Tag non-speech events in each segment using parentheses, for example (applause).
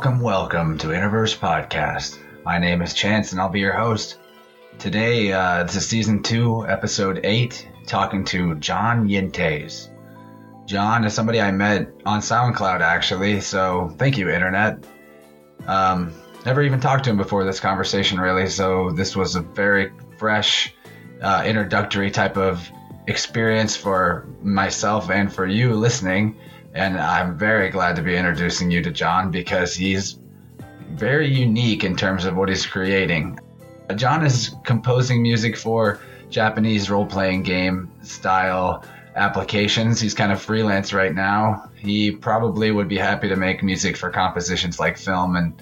Welcome, welcome to Interverse Podcast. My name is Chance and I'll be your host. Today, uh, this is season two, episode eight, talking to John Yentis. John is somebody I met on SoundCloud actually, so thank you, Internet. Um, never even talked to him before this conversation, really, so this was a very fresh, uh, introductory type of experience for myself and for you listening. And I'm very glad to be introducing you to John because he's very unique in terms of what he's creating. John is composing music for Japanese role playing game style applications. He's kind of freelance right now. He probably would be happy to make music for compositions like film and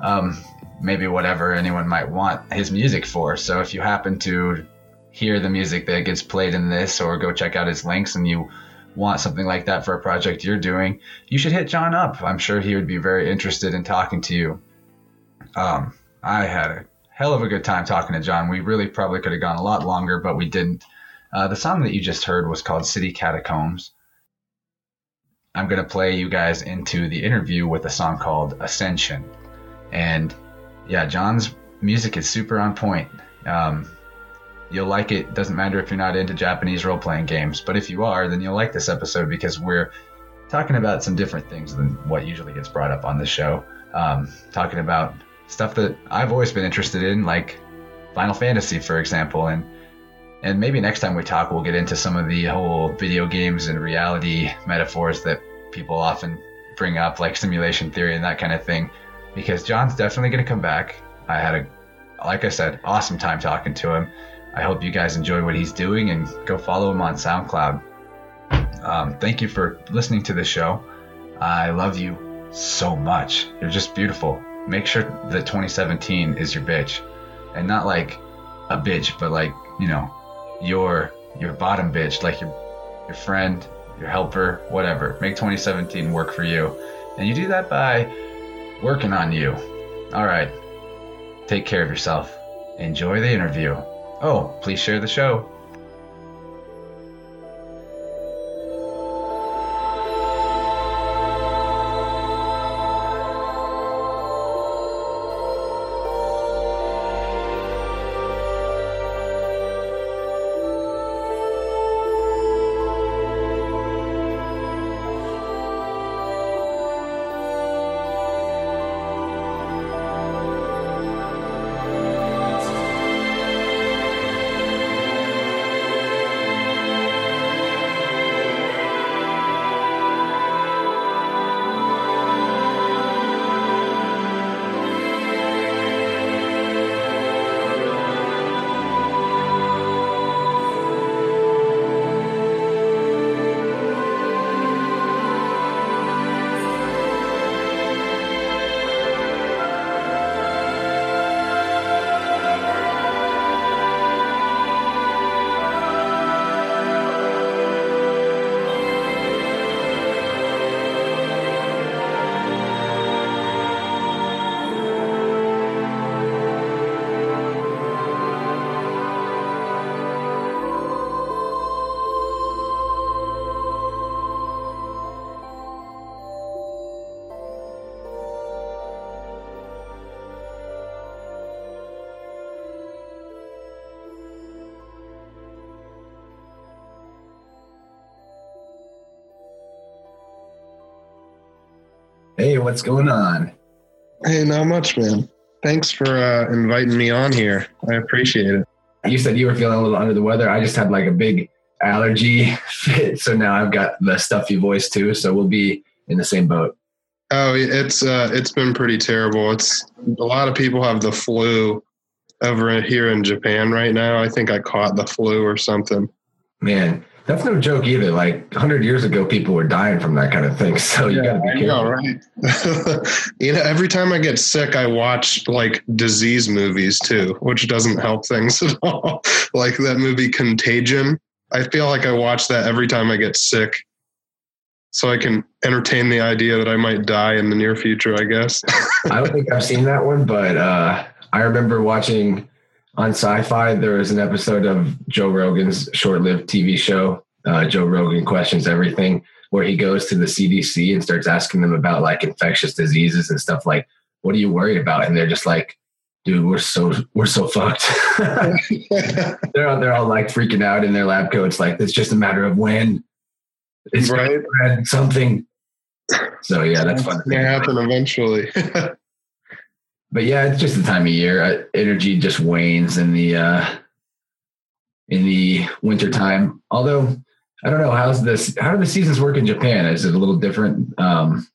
um, maybe whatever anyone might want his music for. So if you happen to hear the music that gets played in this or go check out his links and you want something like that for a project you're doing, you should hit John up. I'm sure he would be very interested in talking to you. Um, I had a hell of a good time talking to John. We really probably could have gone a lot longer, but we didn't. Uh, the song that you just heard was called City Catacombs. I'm going to play you guys into the interview with a song called Ascension. And yeah, John's music is super on point. Um, you'll like it. Doesn't matter if you're not into Japanese role playing games, but if you are, then you'll like this episode because we're talking about some different things than what usually gets brought up on this show. Um, talking about stuff that I've always been interested in, like Final Fantasy, for example, and and maybe next time we talk, we'll get into some of the whole video games and reality metaphors that people often bring up, like simulation theory and that kind of thing. Because John's definitely going to come back. I had a, like I said, awesome time talking to him. I hope you guys enjoy what he's doing and go follow him on SoundCloud. Um, thank you for listening to the show. I love you so much. You're just beautiful. Make sure that 2017 is your bitch, and not like a bitch, but like you know, your your bottom bitch, like your your friend, your helper, whatever. Make 2017 work for you, and you do that by working on you. All right. Take care of yourself. Enjoy the interview. Oh, please share the show. What's going on? Hey, not much, man. Thanks for uh, inviting me on here. I appreciate it. You said you were feeling a little under the weather. I just had like a big allergy (laughs) fit, so now I've got the stuffy voice too. So we'll be in the same boat. Oh, it's uh, it's been pretty terrible. It's a lot of people have the flu over here in Japan right now. I think I caught the flu or something. Man, that's no joke either. Like 100 years ago, people were dying from that kind of thing. (laughs) So you Yeah, got to be careful. know, right? (laughs) you know, every time I get sick, I watch like disease movies too, which doesn't help things at (laughs) all. like that movie Contagion. I feel like I watch that every time I get sick. So I can entertain the idea that I might die in the near future, I guess. I don't think I've seen that one, but uh, I remember watching on Sci-Fi. There was an episode of Joe Rogan's short-lived TV show. Uh, Joe Rogan questions everything, where he goes to the CDC and starts asking them about like infectious diseases and stuff like, what are you worried about? And they're just like, dude, we're so we're so fucked. (laughs) they're all, they're all like freaking out in their lab coats, like it's just a matter of when it's Right. something. So yeah, that's fun. It's gonna happen eventually. (laughs) But yeah, it's just the time of year. Uh, energy just wanes in the uh in the winter time. Although I don't know how's this. How do the seasons work in Japan? Is it a little different? Um,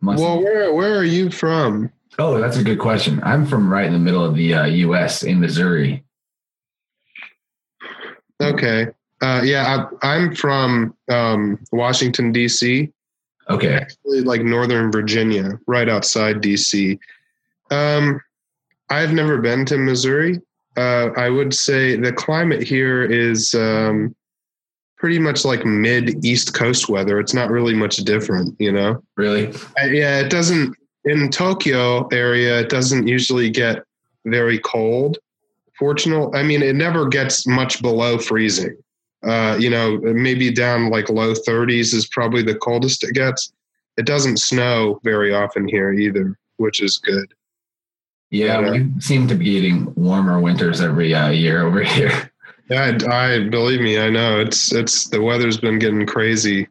months? well, where where are you from? oh, that's a good question. I'm from right in the middle of the uh, U.S. in Missouri. Okay. Uh, yeah, I, I'm from um, Washington D.C. Okay, actually like Northern Virginia, right outside DC. Um, I've never been to Missouri. Uh, I would say the climate here is um, pretty much like mid East Coast weather. It's not really much different, you know. really? Uh, yeah, it doesn't in Tokyo area. It doesn't usually get very cold. Fortunate. I mean, it never gets much below freezing. Uh, you know, maybe down like low 30s is probably the coldest it gets. It doesn't snow very often here either, which is good. Yeah, Yeah. we seem to be getting warmer winters every uh, year over (laughs) here. Yeah, I, I believe me. I know it's it's the weather's been getting crazy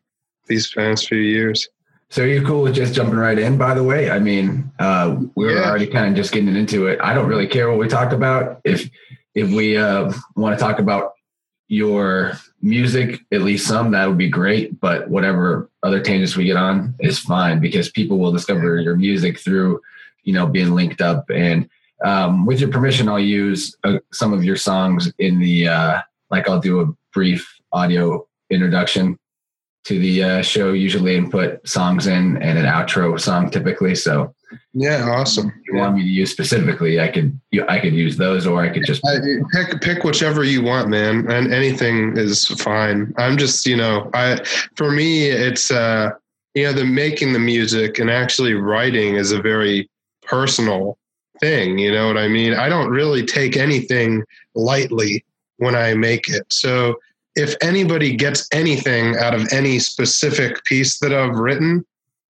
these past few years. So are you cool with just jumping right in? By the way, I mean uh, we were Yeah. already kind of just getting into it. I don't really care what we talk about. If if we uh, want to talk about your music, at least some, that would be great. But whatever other tangents we get on is fine because people will discover your music through you know being linked up. And um, with your permission, I'll use uh, some of your songs in the uh, like. I'll do a brief audio introduction to the uh, show usually and put songs in and an outro song typically. So Yeah, awesome. you want me to use specifically, I could I could use those or I could just I, pick pick whichever you want, man, and anything is fine. I'm just, you know, I for me, it's uh, you know, the making the music and actually writing is a very personal thing. You know what I mean? I don't really take anything lightly when I make it. So if anybody gets anything out of any specific piece that I've written,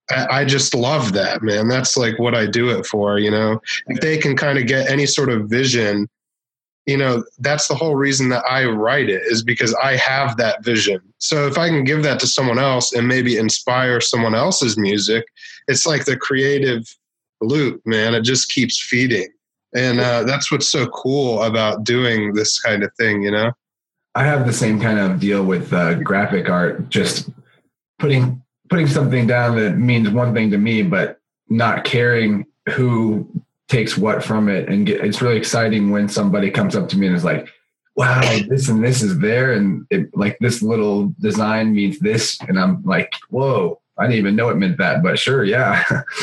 I, I just love that, man. That's like what I do it for. You know, if they can kind of get any sort of vision you know that's the whole reason that i write it is because i have that vision so if i can give that to someone else and maybe inspire someone else's music it's like the creative loop man. It just keeps feeding. And uh, that's what's so cool about doing this kind of thing you know? I have the same kind of deal with uh, graphic art, just putting putting something down that means one thing to me, but not caring who takes what from it. And get, it's really exciting when somebody comes up to me and is like, "Wow, this and this is there, and it, like this little design means this," and I'm like, "Whoa." I didn't even know it meant that, but sure, yeah. (laughs)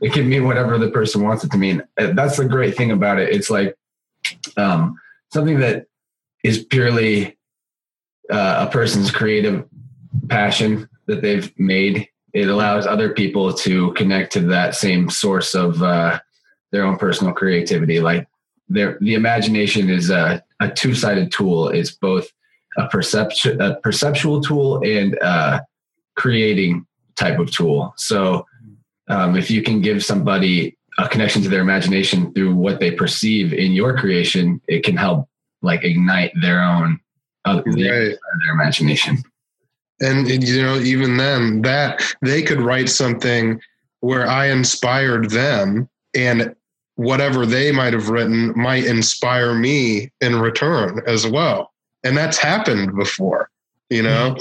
it can mean whatever the person wants it to mean. Uh, That's the great thing about it. It's like um, something that is purely uh, a person's creative passion that they've made. It allows other people to connect to that same source of uh, their own personal creativity. Like their the imagination is a, a two sided tool. It's both a perception a perceptual tool and a creating type of tool. So um, if you can give somebody a connection to their imagination through what they perceive in your creation, it can help like ignite their own uh, the- Right. their imagination. and you know even then that they could write something where i inspired them and whatever they might have written might inspire me in return as well and that's happened before you know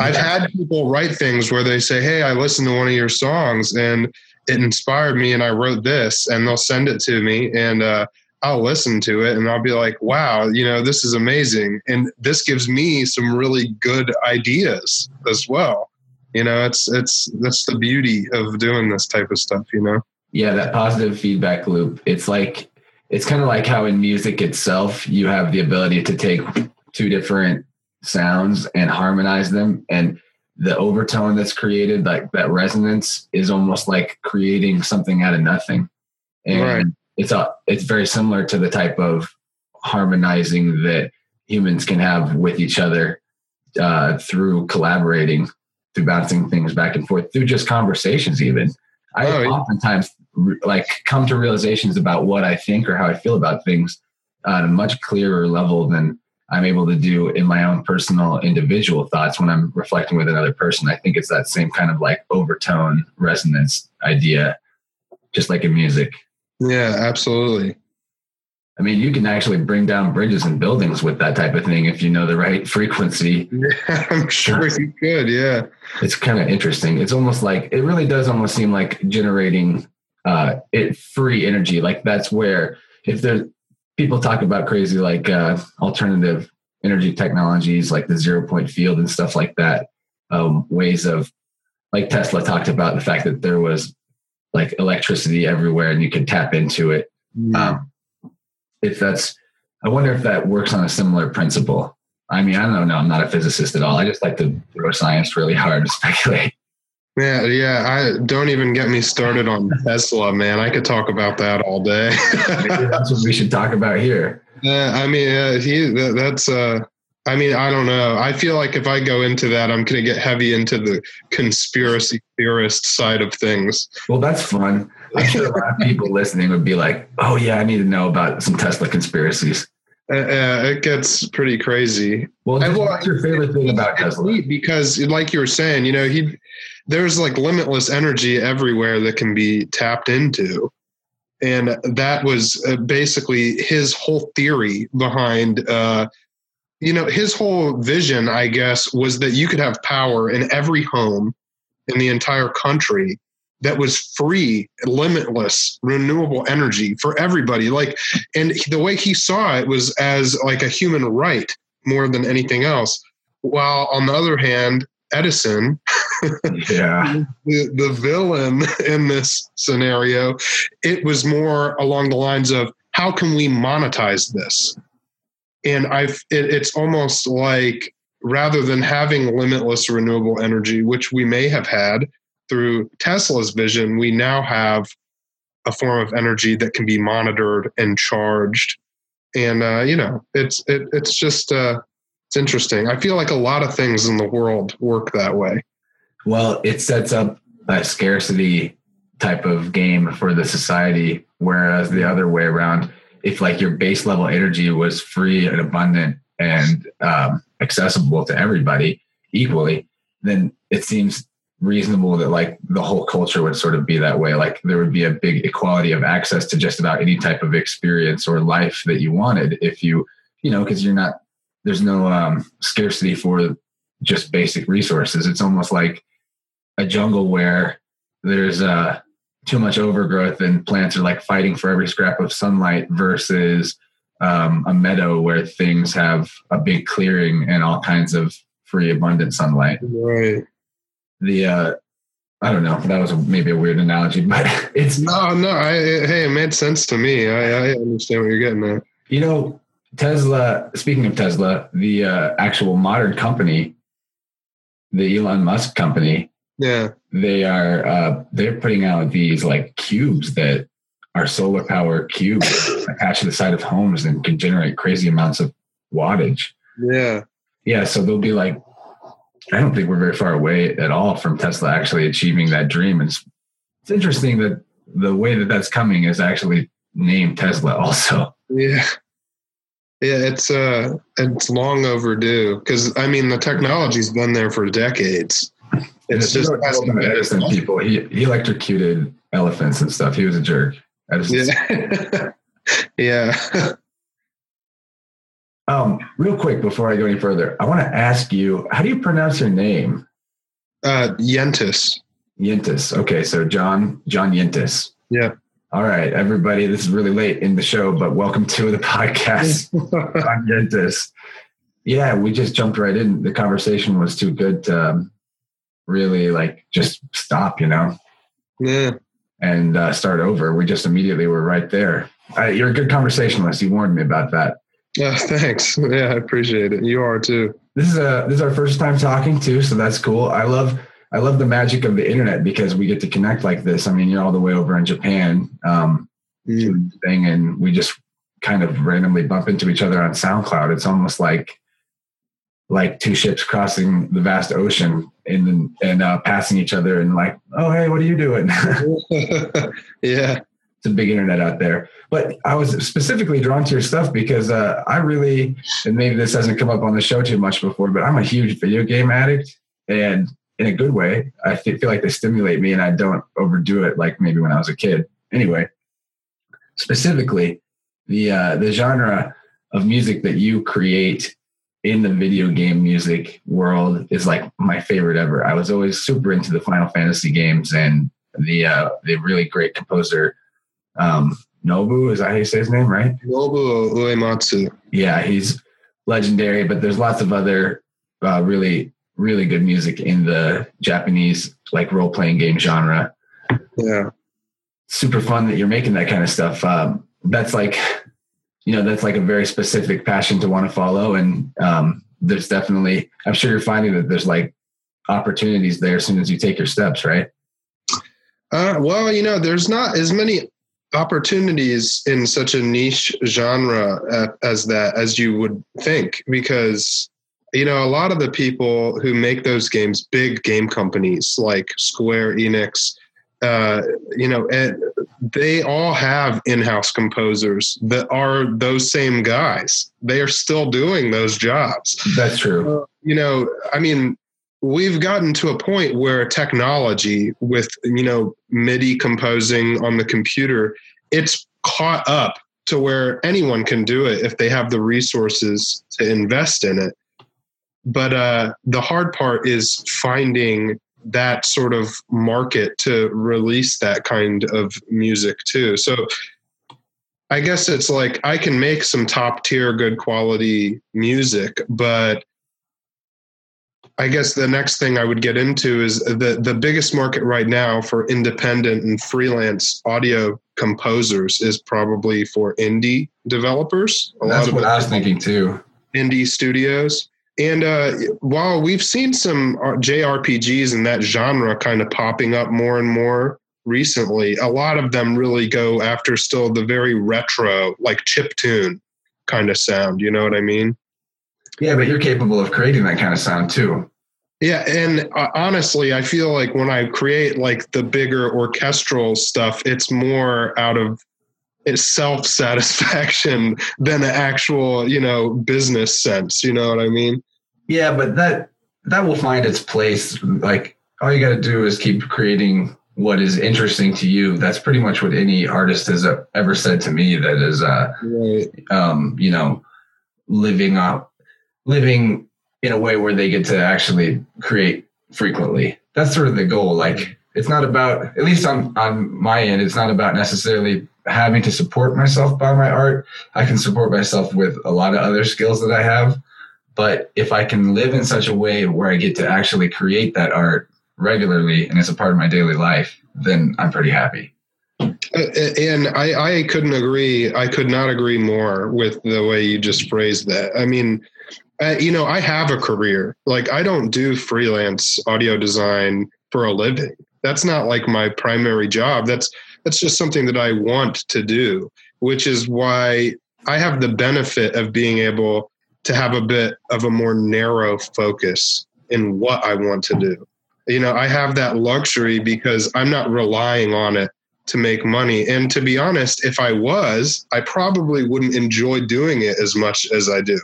i've had people write things where they say hey i listened to one of your songs and it inspired me and i wrote this and they'll send it to me and uh, I'll listen to it and I'll be like, wow, you know, this is amazing. And this gives me some really good ideas as well. You know, it's it's that's the beauty of doing this type of stuff, you know. Yeah, that positive feedback loop. It's like it's kind of like how in music itself you have the ability to take two different sounds and harmonize them and the overtone that's created like that resonance is almost like creating something out of nothing and Right. it's a it's very similar to the type of harmonizing that humans can have with each other uh, through collaborating through bouncing things back and forth through just conversations. Even I Oh, yeah. oftentimes like come to realizations about what I think or how I feel about things on a much clearer level than I'm able to do in my own personal individual thoughts when I'm reflecting with another person. I think it's that same kind of like overtone resonance idea, just like in music. Yeah, absolutely. I mean, you can actually bring down bridges and buildings with that type of thing if you know the right (laughs) frequency. Yeah, I'm sure you could. Yeah. It's kind of interesting. It's almost like it really does almost seem like generating uh, it free energy. Like that's where if there's people talk about crazy like uh, alternative energy technologies like the zero point field and stuff like that, um, ways of like Tesla talked about the fact that there was like electricity everywhere and you could tap into it. Um, if that's, I wonder if that works on a similar principle. I mean, I don't know. I'm not a physicist at all. I just like to throw science really hard and (laughs) speculate. Yeah, yeah. I don't even get me started on Tesla, man. I could talk about that all day. (laughs) That's what we should talk about here. Yeah, I mean, uh, he that, that's. Uh, I mean, I don't know. I feel like if I go into that, I'm going to get heavy into the conspiracy theorist side of things. Well, that's fun. I'm sure a lot of people listening would be like, "Oh yeah, I need to know about some Tesla conspiracies." Uh, it gets pretty crazy. Well, well, what's your favorite thing about Tesla? because, like you were saying, you know, he there's like limitless energy everywhere that can be tapped into, and that was uh, basically his whole theory behind. Uh, you know, his whole vision, I guess, was that you could have power in every home in the entire country that was free, limitless, renewable energy for everybody. Like, and the way he saw it was as like a human right more than anything else. While on the other hand, Edison, (laughs) Yeah, the, the villain in this scenario, it was more along the lines of how can we monetize this? And I've it, it's almost like rather than having limitless renewable energy, which we may have had through Tesla's vision, we now have a form of energy that can be monitored and charged. And uh, you know, it's it, it's just uh, it's interesting. I feel like a lot of things in the world work that way. Well, it sets up a scarcity type of game for the society, whereas the other way around, if like your base level energy was free and abundant and um, accessible to everybody equally, then it seems reasonable that like the whole culture would sort of be that way. Like there would be a big equality of access to just about any type of experience or life that you wanted if you, you know, because you're not, there's no um, scarcity for just basic resources. It's almost like a jungle where there's uh, too much overgrowth and plants are like fighting for every scrap of sunlight versus um, a meadow where things have a big clearing and all kinds of free abundant sunlight Right. The uh i don't know that was a, maybe a weird analogy (laughs) but it's No, no. I, hey, it made sense to me. I, I understand what you're getting at. you know tesla speaking of tesla the uh, actual modern company the elon musk company Yeah. they are uh, they're putting out these like cubes that are solar power cubes (laughs) attached to the side of homes and can generate crazy amounts of wattage. Yeah. Yeah, so they'll be like, I don't think we're very far away at all from Tesla actually achieving that dream. And it's, it's interesting that the way that that's coming is actually named Tesla also. Yeah. Yeah, it's uh it's long overdue because I mean the technology's been there for decades. It's just Tesla Edison people. He he electrocuted elephants and stuff. He was a jerk. Edison. yeah. (laughs) yeah. Um, real quick before I go any further, I want to ask you, how do you pronounce your name? Uh Yentis. Yentis. Okay, so John John Yentis. Yeah. All right, everybody. This is really late in the show, but welcome to the (laughs) podcast. (laughs) John Yentis. Yeah, we just jumped right in. The conversation was too good to um, really like just stop, you know, yeah. and uh, start over. We just immediately were right there. Uh, you're a good conversationalist. You warned me about that. Yeah, (laughs) thanks. Yeah, I appreciate it. You are too. this is a this is our first time talking too, so that's cool. I love I love the magic of the internet because we get to connect like this. I mean, you're all the way over in Japan, um, Mm. thing, and we just kind of randomly bump into each other on SoundCloud. It's almost like like two ships crossing the vast ocean and and uh, passing each other and like, oh hey, what are you doing? (laughs) (laughs) yeah, it's a big internet out there. But I was specifically drawn to your stuff because uh, I really, and maybe this hasn't come up on the show too much before, but I'm a huge video game addict, and in a good way. I feel like they stimulate me, and I don't overdo it like maybe when I was a kid. Anyway, specifically, the uh, the genre of music that you create in the video game music world is like my favorite ever. I was always super into the Final Fantasy games and the uh, the really great composer um, Nobu. Is that how you say his name, right? Nobu Uematsu. Yeah, he's legendary. But there's lots of other uh, really really good music in the Japanese like role playing game genre. Yeah, super fun that you're making that kind of stuff. Um, that's like you know that's like a very specific passion to want to follow and um, there's definitely i'm sure you're finding that there's like opportunities there as soon as you take your steps right uh, well you know there's not as many opportunities in such a niche genre as that as you would think because you know a lot of the people who make those games big game companies like square enix uh, you know, they all have in-house composers that are those same guys. They are still doing those jobs. That's true. Uh, you know, I mean, we've gotten to a point where technology with you know MIDI composing on the computer, it's caught up to where anyone can do it if they have the resources to invest in it. But uh, the hard part is finding that sort of market to release that kind of music too. So I guess it's like I can make some top tier, good quality music, but I guess the next thing I would get into is the the biggest market right now for independent and freelance audio composers is probably for indie developers. A That's what I was thinking too. Indie studios. And uh, while we've seen some uh, JRPGs in that genre kind of popping up more and more recently, a lot of them really go after still the very retro, like chip tune kind of sound. You know what I mean? Yeah, but you're capable of creating that kind of sound too. Yeah, and uh, honestly, I feel like when I create like the bigger orchestral stuff, it's more out of self satisfaction (laughs) than an actual, you know, business sense. You know what I mean? Yeah, but that that will find its place. Like all you got to do is keep creating what is interesting to you. That's pretty much what any artist has ever said to me. That is, uh, right. um, you know, living up, living in a way where they get to actually create frequently. That's sort of the goal. Like it's not about, at least on on my end, it's not about necessarily having to support myself by my art. I can support myself with a lot of other skills that I have. But if I can live in such a way where I get to actually create that art regularly and it's a part of my daily life, then I'm pretty happy. And I, I couldn't agree. I could not agree more with the way you just phrased that. I mean, uh, you know, I have a career. Like, I don't do freelance audio design for a living. That's not like my primary job. That's that's just something that I want to do, which is why I have the benefit of being able to have a bit of a more narrow focus in what I want to do. You know, I have that luxury because I'm not relying on it to make money. And to be honest, if I was, I probably wouldn't enjoy doing it as much as I do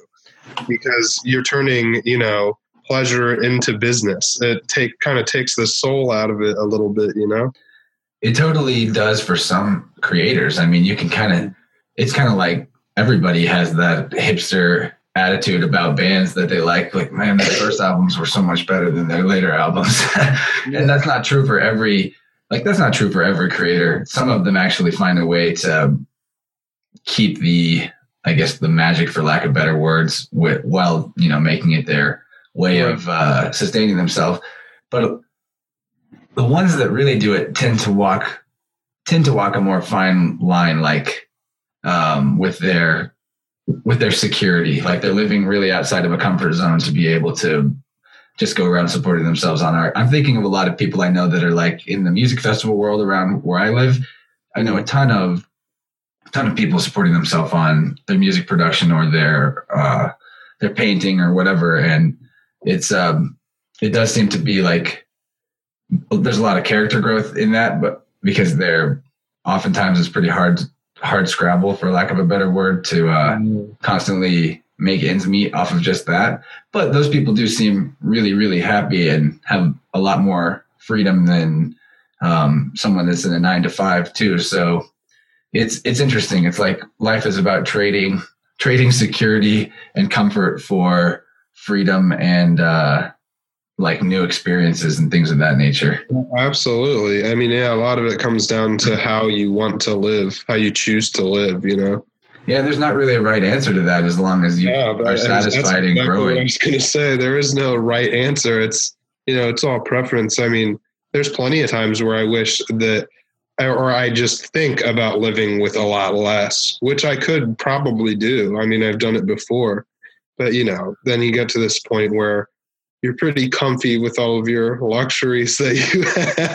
because you're turning, you know, pleasure into business. It take kind of takes the soul out of it a little bit, you know? It totally does for some creators. I mean, you can kind of, it's kind of like everybody has that hipster attitude about bands that they like. Like, man, their first albums were so much better than their later albums. (laughs) and that's not true for every, like, that's not true for every creator. Some of them actually find a way to keep the, I guess, the magic, for lack of better words, with, while, you know, making it their way right. of uh, sustaining themselves. But the ones that really do it tend to walk, tend to walk a more fine line, like, um, with their with their security. Like they're living really outside of a comfort zone to be able to just go around supporting themselves on art. I'm thinking of a lot of people I know that are like in the music festival world around where I live. I know a ton of a ton of people supporting themselves on their music production or their uh, their painting or whatever, and it's um it does seem to be like there's a lot of character growth in that, but because they're oftentimes it's pretty hard hard scrabble for lack of a better word to uh, mm. constantly make ends meet off of just that. But those people do seem really, really happy and have a lot more freedom than um, someone that's in a nine to five too. So it's it's interesting. It's like life is about trading trading security and comfort for freedom and uh, like new experiences and things of that nature. Absolutely. I mean, yeah, a lot of it comes down to how you want to live, how you choose to live, you know? Yeah, there's not really a right answer to that as long as you yeah, are satisfied and growing. I was going to say there is no right answer. It's, you know, it's all preference. I mean, there's plenty of times where I wish that or I just think about living with a lot less, which I could probably do. I mean, I've done it before, but you know, then you get to this point where you're pretty comfy with all of your luxuries that (laughs) you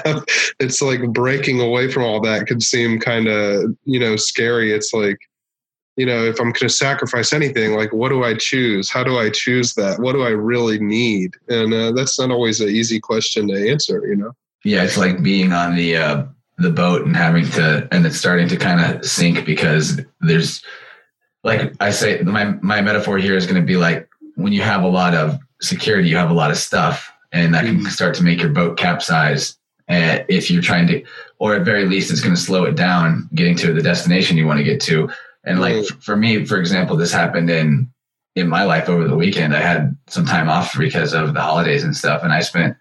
have. it's like breaking away from all that could seem kind of, you know, scary. It's like, you know, if I'm going to sacrifice anything, like what do I choose? How do I choose that? What do I really need? And uh, that's not always an easy question to answer, you know? Yeah, it's like being on the uh, the boat and having to and it's starting to kind of sink because there's like I say my my metaphor here is going to be like when you have a lot of security, you have a lot of stuff, and that can mm-hmm. start to make your boat capsize. And if you're trying to, or at very least, it's going to slow it down getting to the destination you want to get to. And like mm. for me, for example, this happened in in my life over the weekend. I had some time off because of the holidays and stuff, and I spent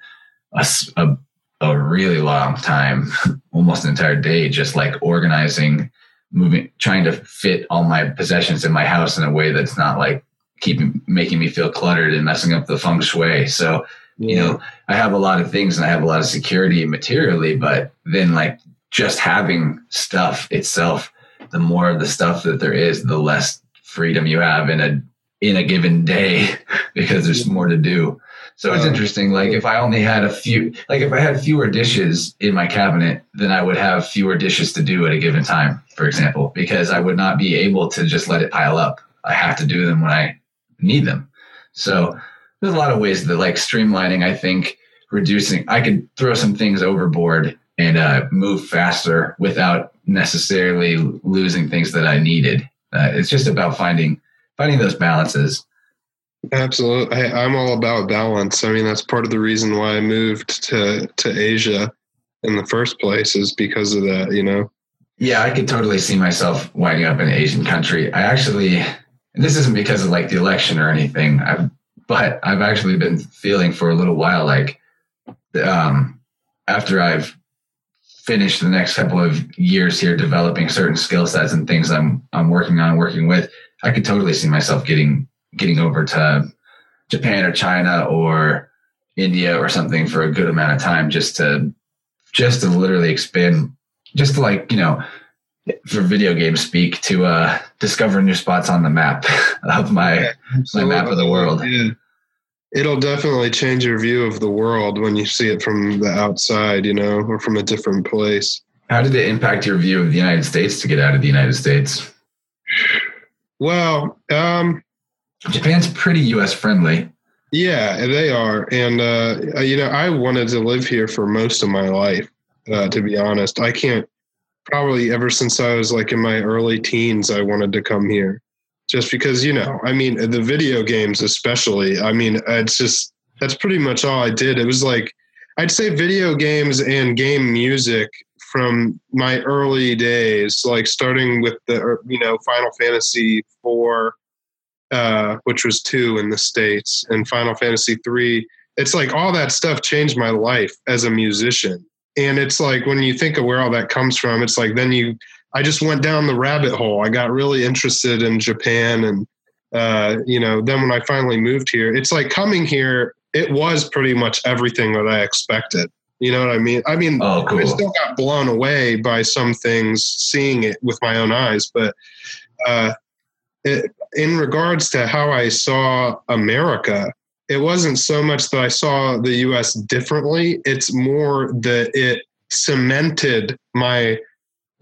a, a a really long time, (laughs) almost an entire day, just like organizing, moving, trying to fit all my possessions in my house in a way that's not like keeping making me feel cluttered and messing up the feng shui. So, yeah. you know, I have a lot of things and I have a lot of security materially, but then like just having stuff itself, the more of the stuff that there is, the less freedom you have in a in a given day (laughs) because there's more to do. So it's um, interesting. Like if I only had a few, like if I had fewer dishes in my cabinet, then I would have fewer dishes to do at a given time, for example, because I would not be able to just let it pile up. I have to do them when I need them. So there's a lot of ways that like streamlining, I think reducing, I could throw some things overboard and uh, move faster without necessarily losing things that I needed. Uh, it's just about finding, finding those balances Absolutely. I, I'm all about balance. I mean, that's part of the reason why I moved to, to Asia in the first place is because of that, you know? Yeah, I could totally see myself winding up in an Asian country. I actually, this isn't because of like the election or anything, I've, but I've actually been feeling for a little while like um, after I've finished the next couple of years here developing certain skill sets and things I'm I'm working on, working with, I could totally see myself getting getting over to Japan or China or India or something for a good amount of time just to just to literally expand just to like you know for video game speak to uh discover new spots on the map (laughs) of my yeah, my map of the world. Yeah. it'll definitely change your view of the world when you see it from the outside you know or from a different place. How did it impact your view of the united states to get out of the united states? Well um Japan's pretty U.S. friendly. Yeah, they are, and uh, you know, I wanted to live here for most of my life. Uh, to be honest, I can't. Probably ever since I was like in my early teens, I wanted to come here, just because you know. I mean, the video games, especially. I mean, it's just that's pretty much all I did. It was like I'd say video games and game music from my early days, like starting with the you know Final Fantasy four uh, which was two in the states, and Final Fantasy three. It's like all that stuff changed my life as a musician, and it's like when you think of where all that comes from, it's like then you. I just went down the rabbit hole. I got really interested in Japan, and uh, you know, then when I finally moved here, it's like coming here. It was pretty much everything that I expected. You know what I mean? I mean, oh, cool. I still got blown away by some things, seeing it with my own eyes, but uh, it, in regards to how I saw America, it wasn't so much that I saw the US differently, it's more that it cemented my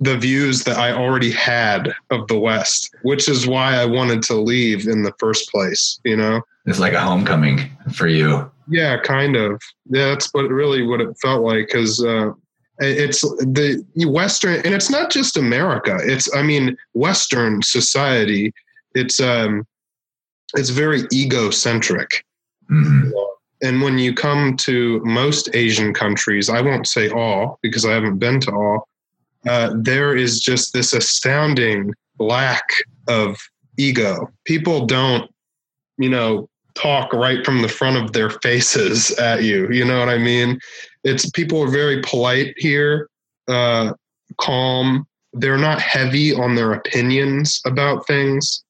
the views that I already had of the West, which is why I wanted to leave in the first place, you know? It's like a homecoming for you. Yeah, kind of. Yeah, that's what really what it felt like because uh, it's the Western, and it's not just America. It's I mean Western society. It's um, it's very egocentric. Mhm. And when you come to most Asian countries, I won't say all because I haven't been to all, uh, there is just this astounding lack of ego. People don't, you know, talk right from the front of their faces (laughs) at you. You know what I mean? It's people are very polite here, uh, calm. They're not heavy on their opinions about things,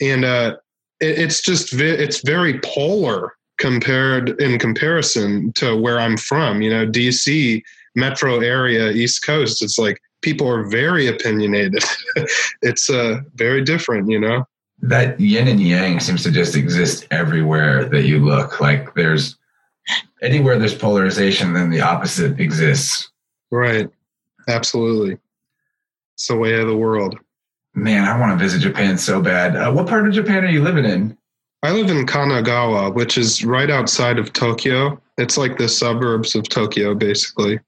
and uh, it, it's just it's very polar compared in comparison to where I'm from. You know, DC metro area, East Coast. It's like people are very opinionated. (laughs) it's uh, very different. You know. That yin and yang seems to just exist everywhere that you look. Like there's anywhere there's polarization, then the opposite exists. Right. Absolutely. It's the way of the world. Man, I want to visit Japan so bad. Uh, what part of Japan are you living in? I live in Kanagawa, which is right outside of Tokyo. It's like the suburbs of Tokyo, basically.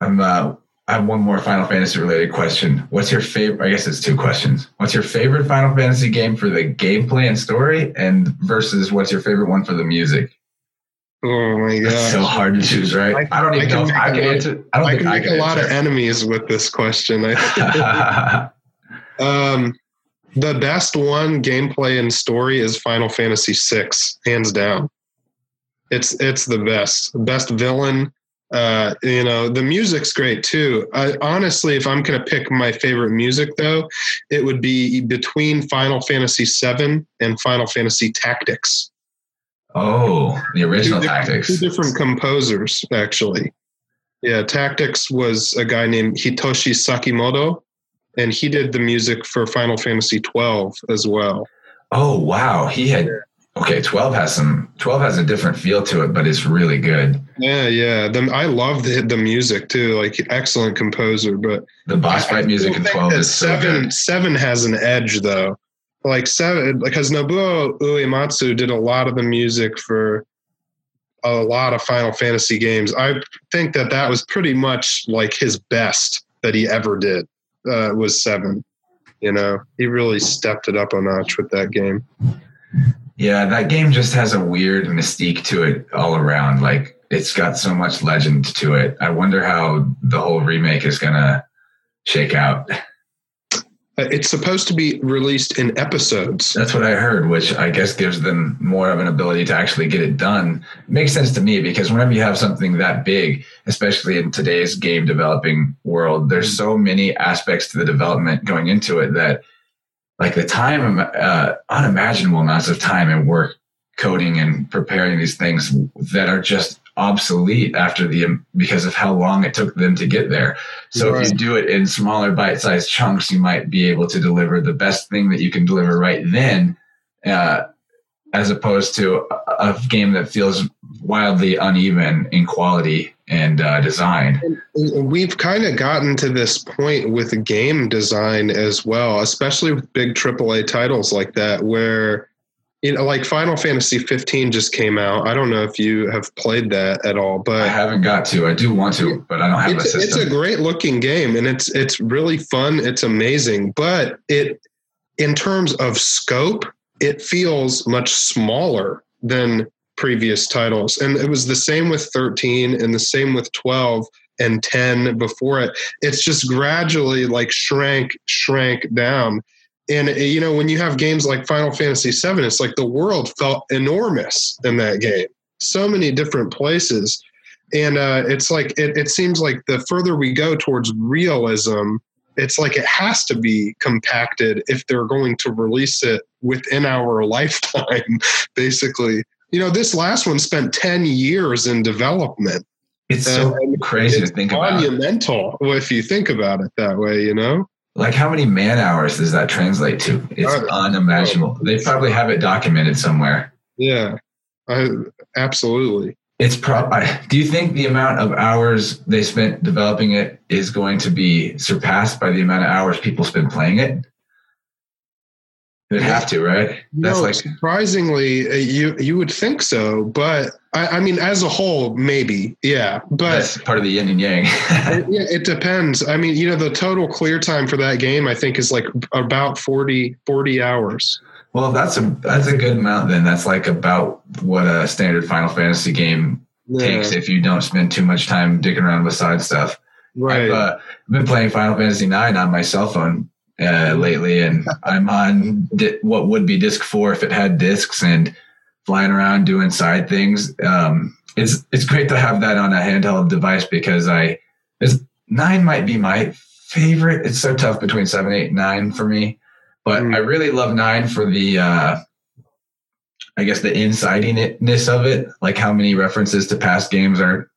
I'm. Uh, I have one more Final Fantasy related question. What's your favorite? I guess it's two questions. What's your favorite Final Fantasy game for the gameplay and story, and versus what's your favorite one for the music? Oh my It's god. so hard to choose, right? I, don't even I know if I can answer. I don't I think can I make can a lot of enemies with this question. I (laughs) Um, the best one gameplay and story is Final Fantasy VI, hands down. It's it's the best, best villain. Uh, you know, the music's great too. I, honestly, if I'm gonna pick my favorite music though, it would be between Final Fantasy VII and Final Fantasy Tactics. Oh, the original Two tactics. Two different composers, actually. Yeah, Tactics was a guy named Hitoshi Sakimoto, and he did the music for Final Fantasy twelve as well. Oh wow, he had. Okay, twelve has some. Twelve has a different feel to it, but it's really good. Yeah, yeah. The, I love the the music too. Like excellent composer, but The boss fight music in twelve is so seven good. seven has an edge though. Like seven, because Nobuo Uematsu did a lot of the music for a lot of Final Fantasy games. I think that that was pretty much like his best that he ever did. Uh, was seven. You know, he really stepped it up a notch with that game. Yeah, that game just has a weird mystique to it all around. Like it's got so much legend to it. I wonder how the whole remake is gonna shake out. (laughs) Uh, It's supposed to be released in episodes. That's what I heard, which I guess gives them more of an ability to actually get it done. It makes sense to me because whenever you have something that big, especially in today's game developing world, there's so many aspects to the development going into it that, like the time, uh, unimaginable amounts of time and work coding and preparing these things that are just obsolete after the because of how long it took them to get there. So if you do it in smaller bite-sized chunks, you might be able to deliver the best thing that you can deliver right then, uh, as opposed to a, a game that feels wildly uneven in quality and uh, design. We've kind of gotten to this point with game design as well, especially with big AAA titles like that, where you know, like Final Fantasy 15 just came out. I don't know if you have played that at all, but I haven't got to. I do want to, but I don't have it's, a it's a great looking game, and it's it's really fun. It's amazing, but it in terms of scope, it feels much smaller than previous titles. And it was the same with 13 and the same with 12 and 10 before it. It's just gradually like shrank, shrank down. And you know, when you have games like Final Fantasy VII, it's like the world felt enormous in that game. So many different places. And uh, it's like it, it seems like the further we go towards realism, it's like it has to be compacted if they're going to release it within our (laughs) lifetime, basically. You know, this last one spent 10 years in development. It's so And crazy to It's think about. monumental if you think about it that way, you know? Like, how many man hours does that translate to? It's Uh, unimaginable. They probably have it documented somewhere. Yeah, I, absolutely. it's probably. Do you think the amount of hours they spent developing it is going to be surpassed by the amount of hours people spend playing it? It'd have to, right? That's no, like surprisingly, uh, you you would think so, but I, I, mean, as a whole, maybe, yeah. But that's part of the yin and yang. (laughs) yeah, it depends. I mean, you know, the total clear time for that game, I think, is like about 40, 40 hours. Well, that's a that's a good amount. Then that's like about what a standard Final Fantasy game yeah. takes if you don't spend too much time digging around with side stuff. Right. I've, uh, I've been playing Final Fantasy Nine on my cell phone uh, lately, and I'm on di- what would be disc four if it had discs, and flying around doing side things. Um, it's it's great to have that on a handheld device because I nine might be my favorite. It's so tough between seven, eight, nine for me, but mm. I really love nine for the. Uh, I guess the insidiness of it, like how many references to past games are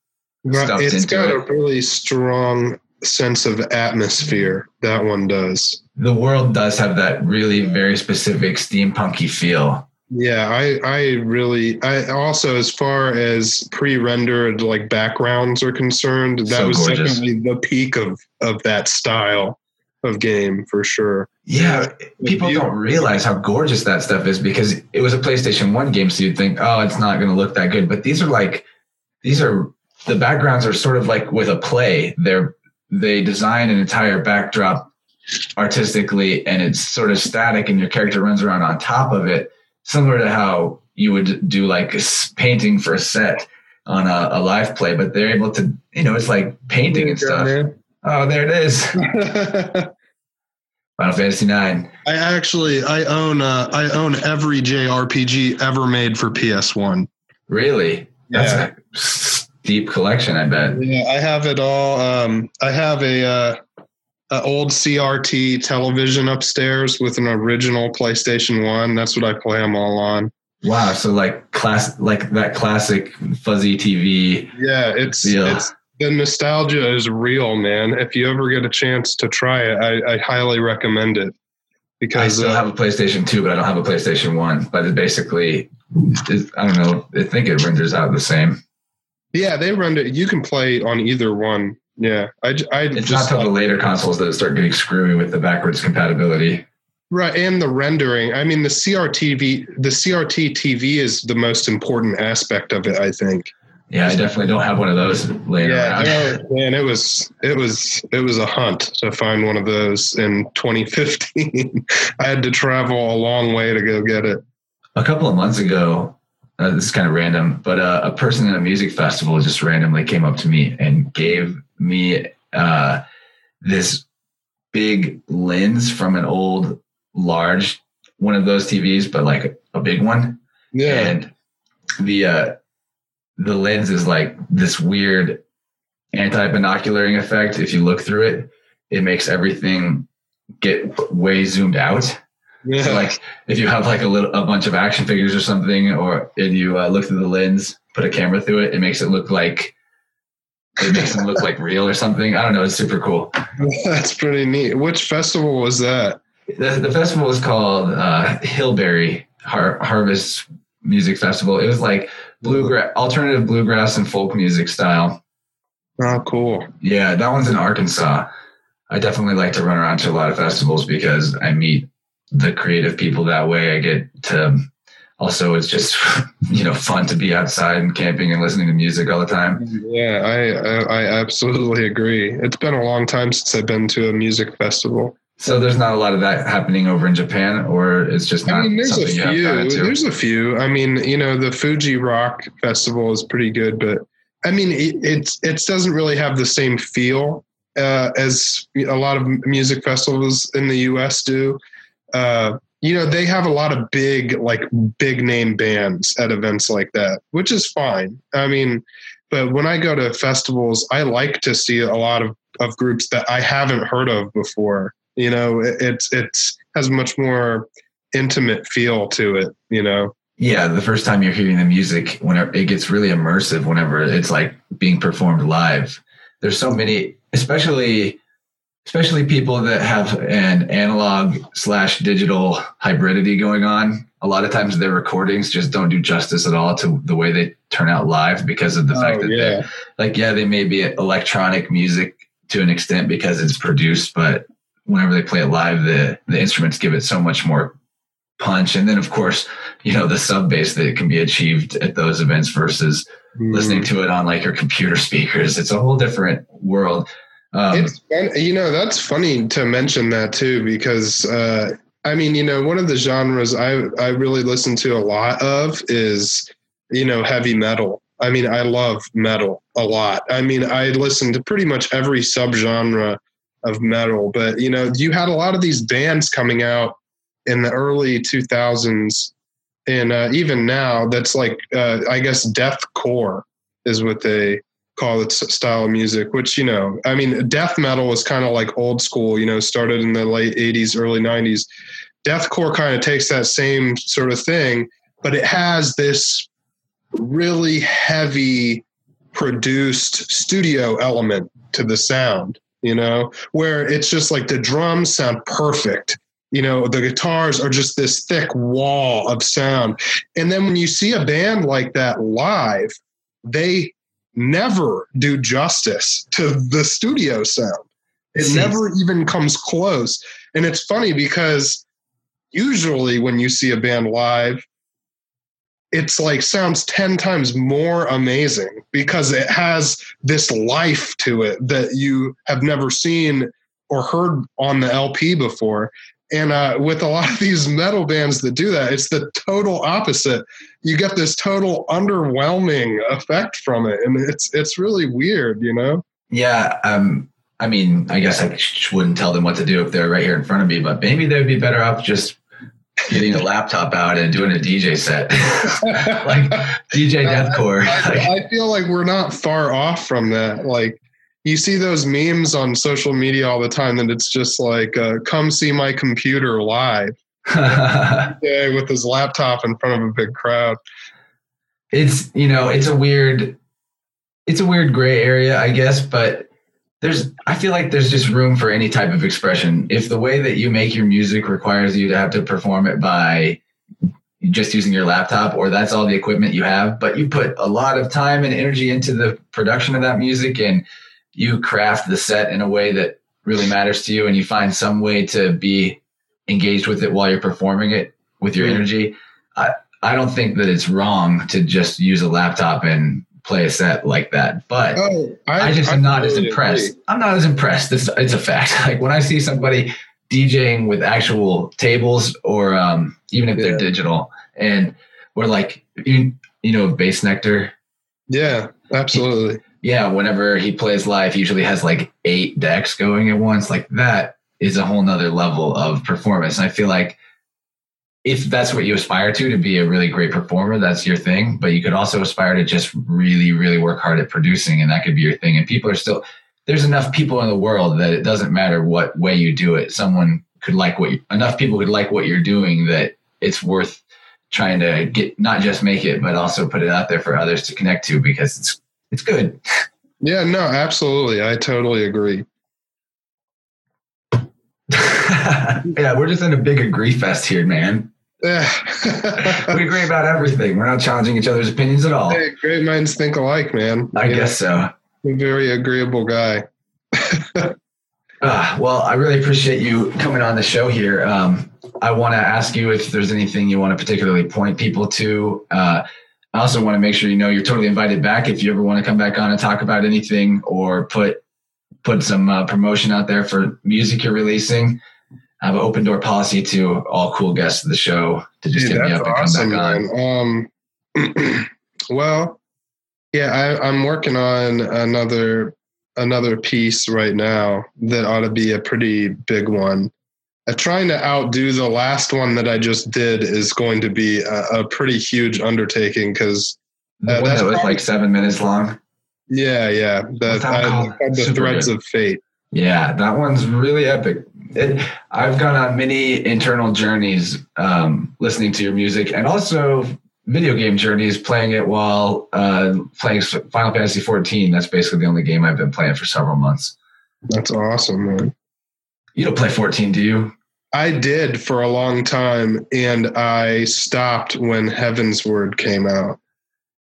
stuffed it's into got it. a really strong sense of atmosphere. That one does. The world does have that really very specific steampunky feel. Yeah, I I really I also as far as pre-rendered like backgrounds are concerned, that so was gorgeous. definitely the peak of of that style of game for sure. Yeah, people you, don't realize how gorgeous that stuff is because it was a PlayStation 1 game so you'd think, "Oh, it's not going to look that good." But these are like these are the backgrounds are sort of like with a play. They're they design an entire backdrop artistically and it's sort of static and your character runs around on top of it similar to how you would do like a painting for a set on a, a live play but they're able to you know it's like painting and stuff oh there it is (laughs) Final Fantasy Nine. I actually I own uh, I own every JRPG ever made for PS One. Really? Yeah. That's deep collection, I bet. Yeah, I have it all. Um, I have a, uh, a old CRT television upstairs with an original PlayStation One. That's what I play them all on. Wow, so like class, like that classic fuzzy TV. Yeah, it's feel. it's the nostalgia is real, man. If you ever get a chance to try it, I, I highly recommend it. Because I still uh, have a PlayStation Two, but I don't have a PlayStation One. But it basically, I don't know. I think it renders out the same. Yeah, they render. You can play on either one. Yeah, I, I it's just, not until the later consoles that start getting screwy with the backwards compatibility. Right, and the rendering. I mean, the CRT the CRT TV is the most important aspect of it. I think. Yeah, I definitely don't have one of those laying yeah, around. man, it was it was it was a hunt to find one of those in 2015. (laughs) I had to travel a long way to go get it. A couple of months ago, uh, this is kind of random, but uh, a person at a music festival just randomly came up to me and gave me uh, this big lens from an old, large one of those TVs, but like a big one. Yeah. And the uh, the lens is like this weird anti-binocularing effect. If you look through it, it makes everything get way zoomed out. Yeah. So like if you have like a little a bunch of action figures or something, or and you uh, look through the lens, put a camera through it, it makes it look like it makes them look like real or something. I don't know. It's super cool. (laughs) That's pretty neat. Which festival was that? The, the festival was called uh, Hillberry Har- Harvest Music Festival. It was like bluegrass, alternative bluegrass and folk music style. Oh, cool. Yeah, that one's in Arkansas. I definitely like to run around to a lot of festivals because I meet the creative people that way. I get to also it's just (laughs) you know fun to be outside and camping and listening to music all the time. Yeah, I I absolutely agree. It's been a long time since I've been to a music festival. So there's not a lot of that happening over in Japan, or it's just not. I mean, there's a few. There's a few. I mean, you know, the Fuji Rock Festival is pretty good, but I mean, it, it's it doesn't really have the same feel uh, as a lot of music festivals in the U.S. do. Uh, you know, they have a lot of big, like big name bands at events like that, which is fine. I mean, but when I go to festivals, I like to see a lot of, of groups that I haven't heard of before. You know, it, it's it's has much more intimate feel to it. You know. Yeah, the first time you're hearing the music, whenever it gets really immersive, whenever it's like being performed live. There's so many, especially especially people that have an analog slash digital hybridity going on. A lot of times their recordings just don't do justice at all to the way they turn out live because of the Oh, fact that yeah. they like yeah they may be electronic music to an extent because it's produced, but whenever they play it live, the the instruments give it so much more punch. And then of course, you know, the sub bass that can be achieved at those events versus Mm. listening to it on like your computer speakers. It's a whole different world. Um, It's. You know, that's funny to mention that too, because uh, I mean, you know, one of the genres I I really listen to a lot of is you know heavy metal. I mean, I love metal a lot. I mean, I listen to pretty much every subgenre of metal, but you know, you had a lot of these bands coming out in the early 2000s and uh, even now that's like uh, i guess deathcore is what they call its style of music which you know i mean death metal was kind of like old school you know started in the late 80s early 90s deathcore kind of takes that same sort of thing but it has this really heavy produced studio element to the sound you know where it's just like the drums sound perfect. You know the guitars are just this thick wall of sound. And then when you see a band like that live they never do justice to the studio sound it See. never even comes close and it's funny because usually when you see a band live it's like sounds 10 times more amazing because it has this life to it that you have never seen or heard on the LP before. And uh, with a lot of these metal bands that do that, it's the total opposite. You get this total underwhelming effect from it, and it's it's really weird, you know. Yeah. Um, I mean, I guess I wouldn't tell them what to do if they're right here in front of me, but maybe they'd be better off just getting a laptop out and doing a DJ set, (laughs) like DJ (laughs) Deathcore. I, I feel like we're not far off from that. Like you see those memes on social media all the time, and it's just like, uh, "Come see my computer live." (laughs) Yeah, with his laptop in front of a big crowd. it's you know it's a weird it's a weird gray area i guess but there's i feel like there's just room for any type of expression if the way that you make your music requires you to have to perform it by just using your laptop or that's all the equipment you have but you put a lot of time and energy into the production of that music and you craft the set in a way that really matters to you and you find some way to be engaged with it while you're performing it with your energy i i don't think that it's wrong to just use a laptop and play a set like that but Oh, I, just am not as impressed. agree. I'm not as impressed. It's, it's a fact. (laughs) Like when I see somebody DJing with actual tables or um, even if they're digital and we're like, you, you know, Bassnectar. Yeah, absolutely. Yeah. Whenever he plays live, he usually has like eight decks going at once. Like that is a whole nother level of performance. And I feel like if that's what you aspire to, to be a really great performer, that's your thing. But you could also aspire to just really, really work hard at producing, and that could be your thing. And people are still there's enough people in the world that it doesn't matter what way you do it. Someone could like what you, enough people could like what you're doing that it's worth trying to get not just make it, but also put it out there for others to connect to because it's it's good. Yeah, no, absolutely. I totally agree. (laughs) yeah, we're just in a big agree fest here, man. Yeah. (laughs) We agree about everything. We're not challenging each other's opinions at all. hey, great minds think alike, man. I You know, guess so. Very agreeable guy. Uh, (laughs) well, I really appreciate you coming on the show here. Um, I want to ask you if there's anything you want to particularly point people to. Uh, I also want to make sure you know you're totally invited back if you ever want to come back on and talk about anything or put put some uh, promotion out there for music you're releasing. I have an open door policy to all cool guests of the show to just Dude, hit me up and awesome, come back on. man. Um, (clears throat) well, yeah, I, I'm working on another another piece right now that ought to be a pretty big one. Uh, trying to outdo the last one that I just did is going to be a, a pretty huge undertaking because uh, that was like seven minutes long. yeah, yeah, the, I, called? the threads good. of fate. Yeah, that one's really epic. It, I've gone on many internal journeys um, listening to your music and also video game journeys playing it while uh, playing Final Fantasy 14. That's basically the only game I've been playing for several months. That's awesome, man. You don't play 14, do you? I did for a long time, and I stopped when Heavensward came out.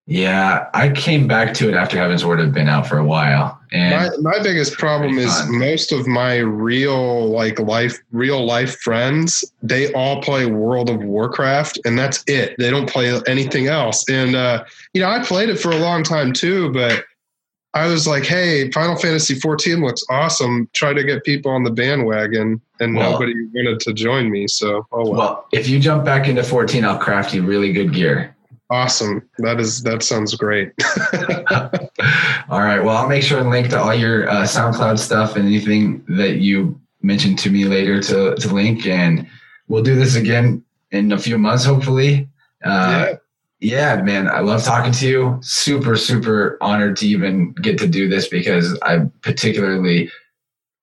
Yeah, I came back to it after Heavensward had been out for a while. And my, my biggest problem is fun. most of my real like life real life friends they all play world of warcraft and that's it they don't play anything else and uh you know i played it for a long time too but i was like hey final fantasy 14 looks awesome try to get people on the bandwagon and Well- nobody wanted to join me so oh well. well, if you jump back into 14, I'll craft you really good gear. awesome that is that sounds great (laughs) all right. Well, I'll make sure and link to all your uh, SoundCloud stuff and anything that you mentioned to me later to, to link. And we'll do this again in a few months, hopefully. Uh, yeah. man, I love talking to you. Super, super honored to even get to do this because I particularly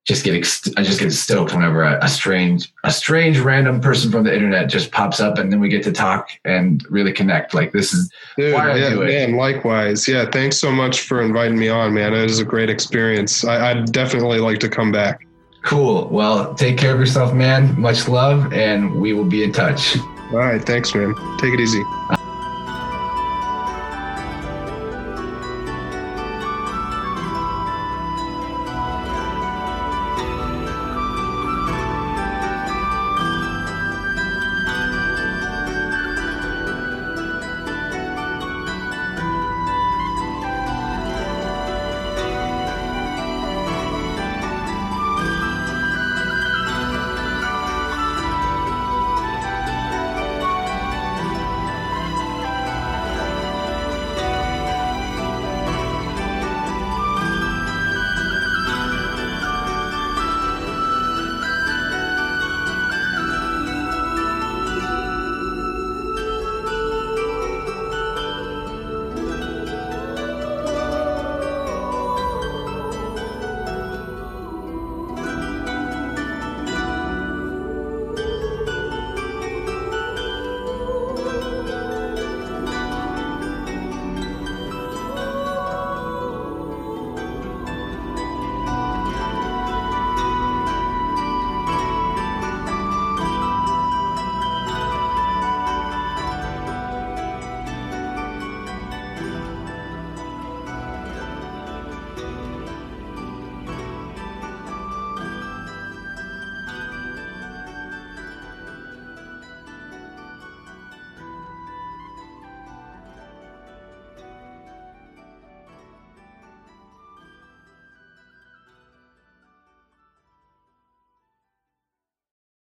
just get ex- I just get stoked whenever a, a strange a strange random person from the internet just pops up and then we get to talk and really connect. Like this is Dude, Why I yeah, do it. man, likewise. Yeah, thanks so much for inviting me on, man. It was a great experience. I, I'd definitely like to come back. Cool. Well, take care of yourself, man. Much love, and we will be in touch. All right, thanks, man. Take it easy.